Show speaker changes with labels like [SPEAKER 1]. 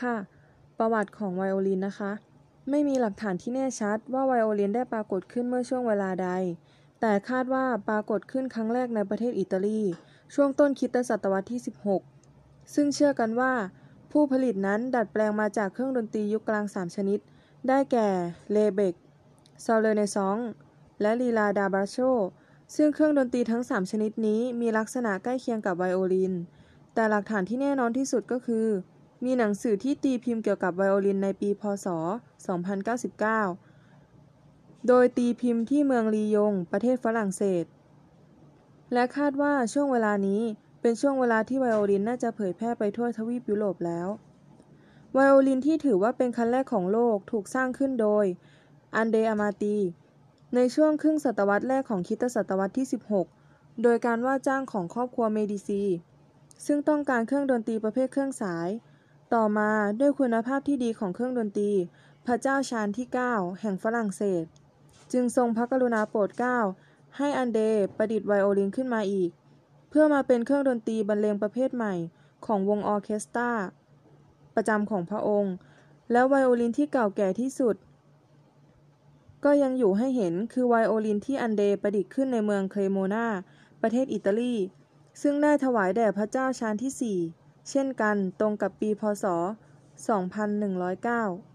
[SPEAKER 1] ค่ะ ประวัติของไวโอลินนะคะ ไม่มีหลักฐานที่แน่ชัดว่าไวโอลินได้ปรากฏขึ้นเมื่อช่วงเวลาใด แต่คาดว่าปรากฏขึ้นครั้งแรกในประเทศอิตาลี ช่วงต้นคริสตศตวรรษที่ 16 ซึ่งเชื่อกันว่า ผู้ผลิตนั้นดัดแปลงมาจากเครื่องดนตรียุคกลาง 3 ชนิด ได้แก่ rebec ซาเลเนซองและ lira da braccio ซึ่งเครื่องดนตรีทั้ง 3 ชนิดนี้มีลักษณะใกล้เคียงกับไวโอลิน แต่หลักฐานที่แน่นอนที่สุดก็คือ มีหนังสือที่ตีพิมพ์เกี่ยวกับไวโอลินในปี พ.ศ.2099 โดยตีพิมพ์ที่เมืองลียง ประเทศฝรั่งเศส และคาดว่าช่วงเวลานี้เป็นช่วงเวลาที่ไวโอลินน่าจะเผยแพร่ไปทั่วทวีปยุโรปแล้ว ไวโอลินที่ถือว่าเป็นคันแรกของโลกถูกสร้างขึ้นโดย อันเดอามาตี ในช่วงครึ่งศตวรรษแรกของคิตศตวรรษที่ 16 โดยการว่าจ้างของครอบครัวเมดิซี ซึ่งต้องการเครื่องดนตรีประเภทเครื่องสาย ต่อมาด้วยคุณภาพที่ดีของเครื่องดนตรี พระเจ้าชาญที่ 9 แห่งฝรั่งเศส จึงทรงพระกรุณาโปรดเกล้าให้อันเดประดิษฐ์ไวโอลินขึ้นมาอีก เพื่อมาเป็นเครื่องดนตรีบรรเลงประเภทใหม่ของวงออเคสตราประจำของพระองค์ และไวโอลินที่เก่าแก่ที่สุด ก็ยังอยู่ให้เห็นคือไวโอลินที่อันเดประดิษฐ์ขึ้นในเมืองเครโมนาประเทศอิตาลี ซึ่งได้ถวายแด่พระเจ้าชาญที่4 เช่นกัน ตรงกับปี พศ 2109